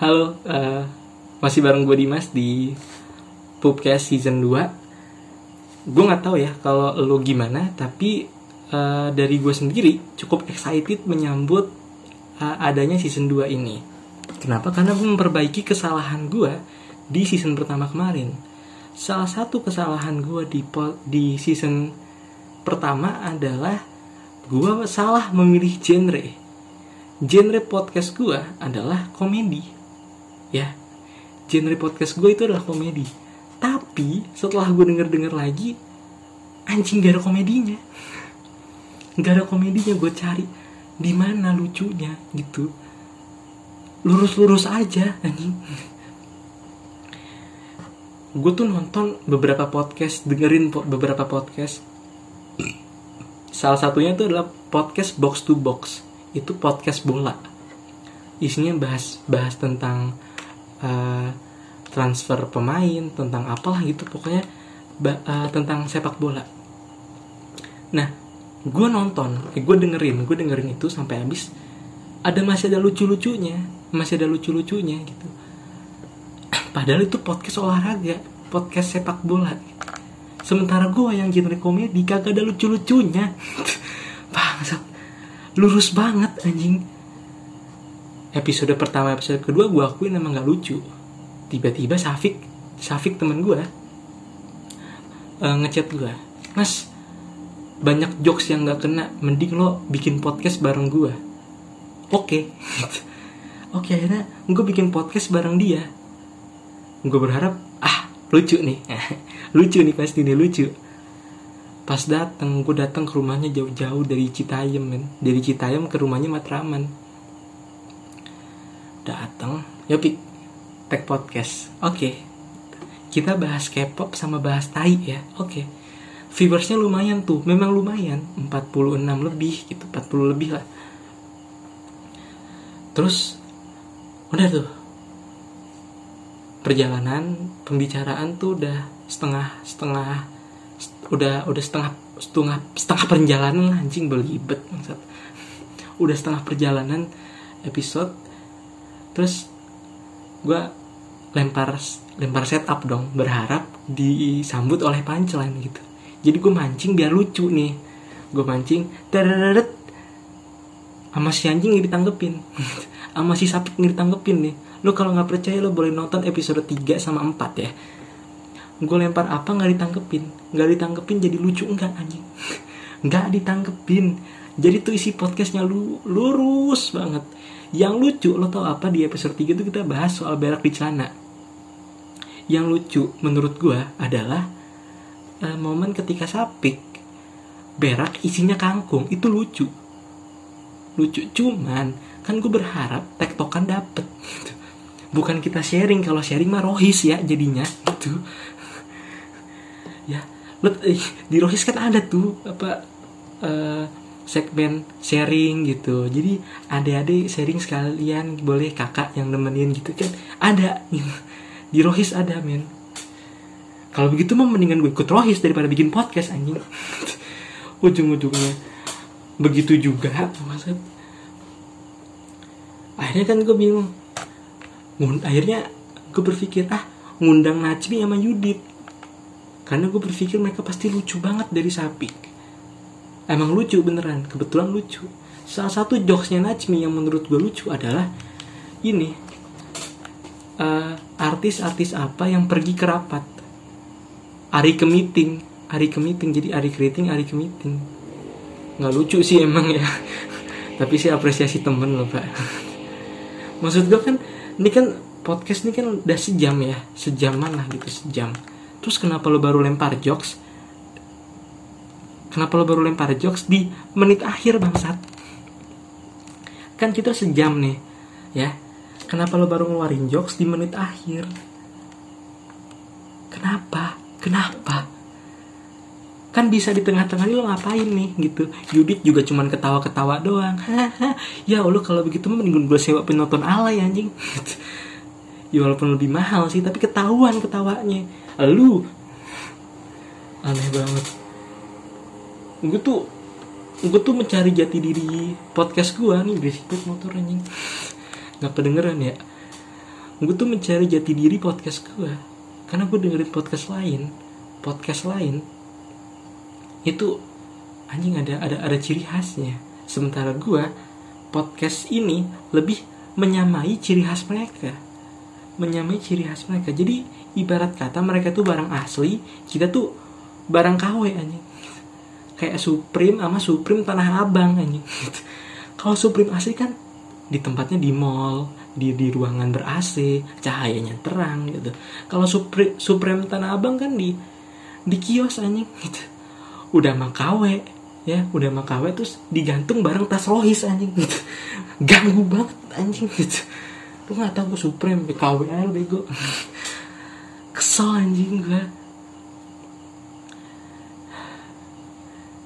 Halo, uh, masih bareng gue Dimas di Pupcast Season 2 Gue gak tahu ya kalau lo gimana, tapi uh, dari gue sendiri cukup excited menyambut uh, adanya Season 2 ini. Kenapa? Karena gue memperbaiki kesalahan gue di season pertama kemarin. Salah satu kesalahan gue di, di season pertama adalah gue salah memilih genre. Genre podcast gue adalah komedi ya genre podcast gue itu adalah komedi. Tapi setelah gue denger denger lagi anjing gak ada komedinya. Gak ada komedinya gue cari di mana lucunya gitu. Lurus-lurus aja anjing. Gue tuh nonton beberapa podcast dengerin po beberapa podcast. Salah satunya itu adalah podcast box to box. Itu podcast bola. Isinya bahas bahas tentang uh, transfer pemain tentang apalah gitu pokoknya uh, tentang sepak bola. Nah gue nonton eh, gue dengerin gue dengerin itu sampai habis ada masih ada lucu-lucunya masih ada lucu-lucunya gitu. Padahal itu podcast olahraga podcast sepak bola. Sementara gue yang genre komedi kagak ada lucu-lucunya. Bangsat lurus banget anjing episode pertama episode kedua gue akuin emang gak lucu. Tiba-tiba Safik Safik temen gue uh, ngechat gue mas banyak jokes yang gak kena mending lo bikin podcast bareng gue oke. Okay. oke okay, akhirnya gue bikin podcast bareng dia. Gue berharap ah lucu nih. Lucu nih pasti nih lucu. Pas dateng gue datang ke rumahnya jauh-jauh dari Citayam men. Dari Citayam ke rumahnya Matraman datang pik tag podcast. Oke. Okay. kita bahas K-pop sama bahas tai ya. Oke. Okay. viewersnya lumayan tuh. Memang lumayan. 46 lebih gitu. 40 lebih lah. Terus udah tuh. Perjalanan pembicaraan tuh udah setengah setengah udah udah setengah setengah setengah perjalanan anjing belibet maksud. Udah setengah perjalanan episode terus gue lempar lempar setup dong berharap disambut oleh punchline gitu. Jadi gue mancing biar lucu nih. Gue mancing tereret. Sama si anjing nggak ditanggepin. Sama si sapi nggak ditanggepin nih. Lo kalau nggak percaya lo boleh nonton episode 3 sama 4 ya. Gue lempar apa nggak ditanggepin? Nggak ditanggepin jadi lucu enggak anjing? Nggak ditanggepin jadi tuh isi podcastnya lu lurus banget. Yang lucu lo tau apa di episode 3 itu kita bahas soal berak di celana. Yang lucu menurut gue adalah uh, momen ketika sapik berak isinya kangkung itu lucu. Lucu cuman kan gue berharap tektokan dapet. Bukan kita sharing kalau sharing mah rohis ya jadinya gitu. Ya eh, di rohis kan ada tuh apa uh, segmen sharing gitu. Jadi adik-adik sharing sekalian boleh kakak yang nemenin gitu kan. Ada di Rohis ada men. Kalau begitu mah mendingan gue ikut Rohis daripada bikin podcast anjing. Ujung-ujungnya. Begitu juga maksud. Akhirnya kan gue bingung. Akhirnya gue berpikir ah ngundang Najmi sama Yudit. Karena gue berpikir mereka pasti lucu banget dari sapi emang lucu beneran. Kebetulan lucu. Salah satu jokesnya Najmi yang menurut gue lucu adalah ini. Uh, artis-artis apa yang pergi ke rapat? Hari ke meeting hari ke meeting jadi hari ke meeting hari ke meeting nggak lucu sih emang ya. Tapi sih apresiasi temen loh pak. Maksud gue kan ini kan podcast ini kan udah sejam ya. Sejaman lah gitu sejam. Terus kenapa lo baru lempar jokes Kenapa lo baru lempar jokes di menit akhir bangsat? Kan kita sejam nih, ya. Kenapa lo baru ngeluarin jokes di menit akhir? Kenapa? Kenapa? Kan bisa di tengah-tengah lo ngapain nih gitu. Yudit juga cuman ketawa-ketawa doang. ya Allah kalau begitu mending gue sewa penonton alay anjing. ya walaupun lebih mahal sih tapi ketahuan ketawanya. Lu aneh banget gue tuh gue tuh mencari jati diri podcast gue nih berisik motor anjing. Nggak kedengeran ya. Gue tuh mencari jati diri podcast gue karena gue dengerin podcast lain podcast lain itu anjing ada ada ada ciri khasnya. Sementara gue podcast ini lebih menyamai ciri khas mereka. Menyamai ciri khas mereka. Jadi ibarat kata mereka tuh barang asli kita tuh barang KW anjing kayak Supreme sama Supreme Tanah Abang anjing. Kalau Supreme asli kan di tempatnya di mall di di ruangan ber AC cahayanya terang gitu. Kalau Supreme Supreme Tanah Abang kan di di kios anjing. Gitu udah mah KW ya udah mah KW terus digantung bareng tas rohis anjing. Gitu ganggu banget anjing. Gitu lu nggak tahu gue Supreme KW aja bego. Kesel anjing gue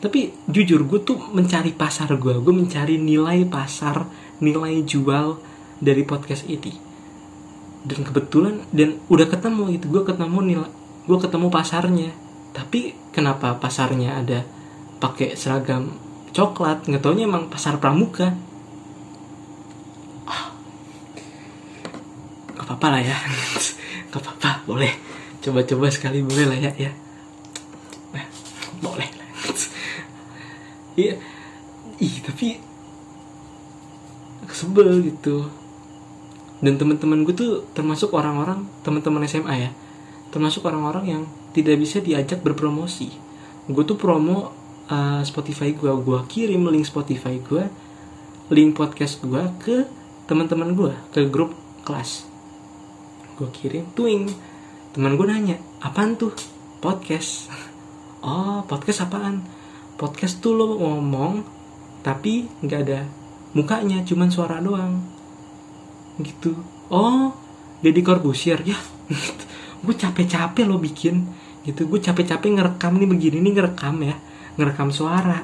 tapi jujur gue tuh mencari pasar gue gue mencari nilai pasar nilai jual dari podcast ini. Dan kebetulan dan udah ketemu gitu. Gue ketemu nilai gue ketemu pasarnya. Tapi kenapa pasarnya ada pakai seragam coklat? Nggak emang pasar pramuka. Ah. gak apa-apa lah ya. Gak apa-apa boleh. Coba-coba sekali boleh lah ya ya nah, boleh lah iya. Ih tapi sebel gitu. Dan teman-teman gue tuh termasuk orang-orang teman-teman SMA ya termasuk orang-orang yang tidak bisa diajak berpromosi. Gue tuh promo uh, Spotify gue gue kirim link Spotify gue link podcast gue ke teman-teman gue ke grup kelas. Gue kirim tuing teman gue nanya apaan tuh? Podcast? Oh podcast apaan podcast tuh lo ngomong tapi nggak ada mukanya cuman suara doang. Gitu. Oh Deddy Corbusier ya. Gue capek-capek lo bikin. Gitu gue capek-capek ngerekam nih begini nih ngerekam ya. Ngerekam suara.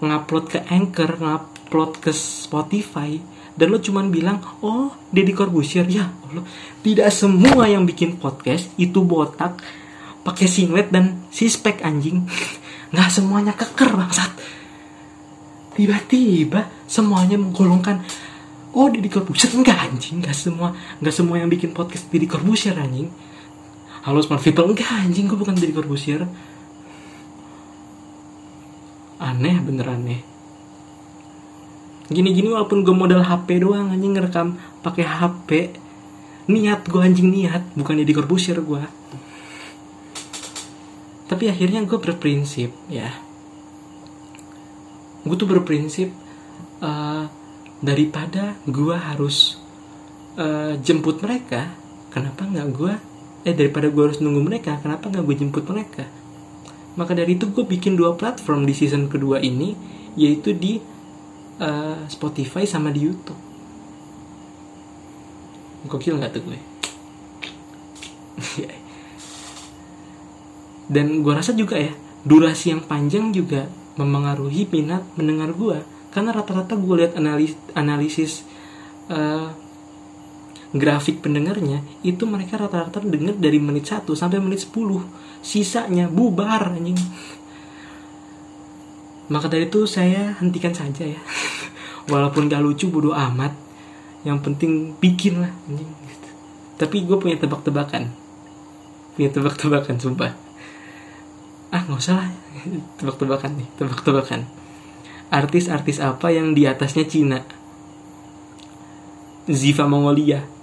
Ngupload ke Anchor ngupload ke Spotify. Dan lo cuman bilang oh Deddy Corbusier ya Allah. Tidak semua yang bikin podcast itu botak pakai singlet dan sispek anjing nggak semuanya keker bangsat. Tiba-tiba semuanya menggolongkan oh Deddy Corbuzier. Enggak anjing. Enggak semua enggak semua yang bikin podcast Deddy Corbuzier anjing. Halo smart people. Enggak anjing. Gue bukan Deddy Corbuzier. Aneh bener aneh. Gini-gini walaupun gue modal HP doang anjing ngerekam pakai HP niat gue anjing niat. Bukan Deddy Corbuzier gue tapi akhirnya gue berprinsip ya. Gue tuh berprinsip uh, daripada gue harus uh, jemput mereka kenapa nggak gue eh daripada gue harus nunggu mereka kenapa nggak gue jemput mereka? Maka dari itu gue bikin dua platform di season kedua ini yaitu di uh, Spotify sama di YouTube. Gokil nggak tuh gue dan gue rasa juga ya durasi yang panjang juga mempengaruhi minat mendengar gue karena rata-rata gue lihat analis analisis uh, grafik pendengarnya itu mereka rata-rata denger dari menit 1 sampai menit 10 sisanya bubar anjing. Maka dari itu saya hentikan saja ya. Walaupun gak lucu bodoh amat. Yang penting bikin lah anjing. Tapi gue punya tebak-tebakan. Punya tebak-tebakan sumpah ah nggak usah lah. Tebak-tebakan nih tebak-tebakan. Artis-artis apa yang di atasnya Cina? Ziva Mongolia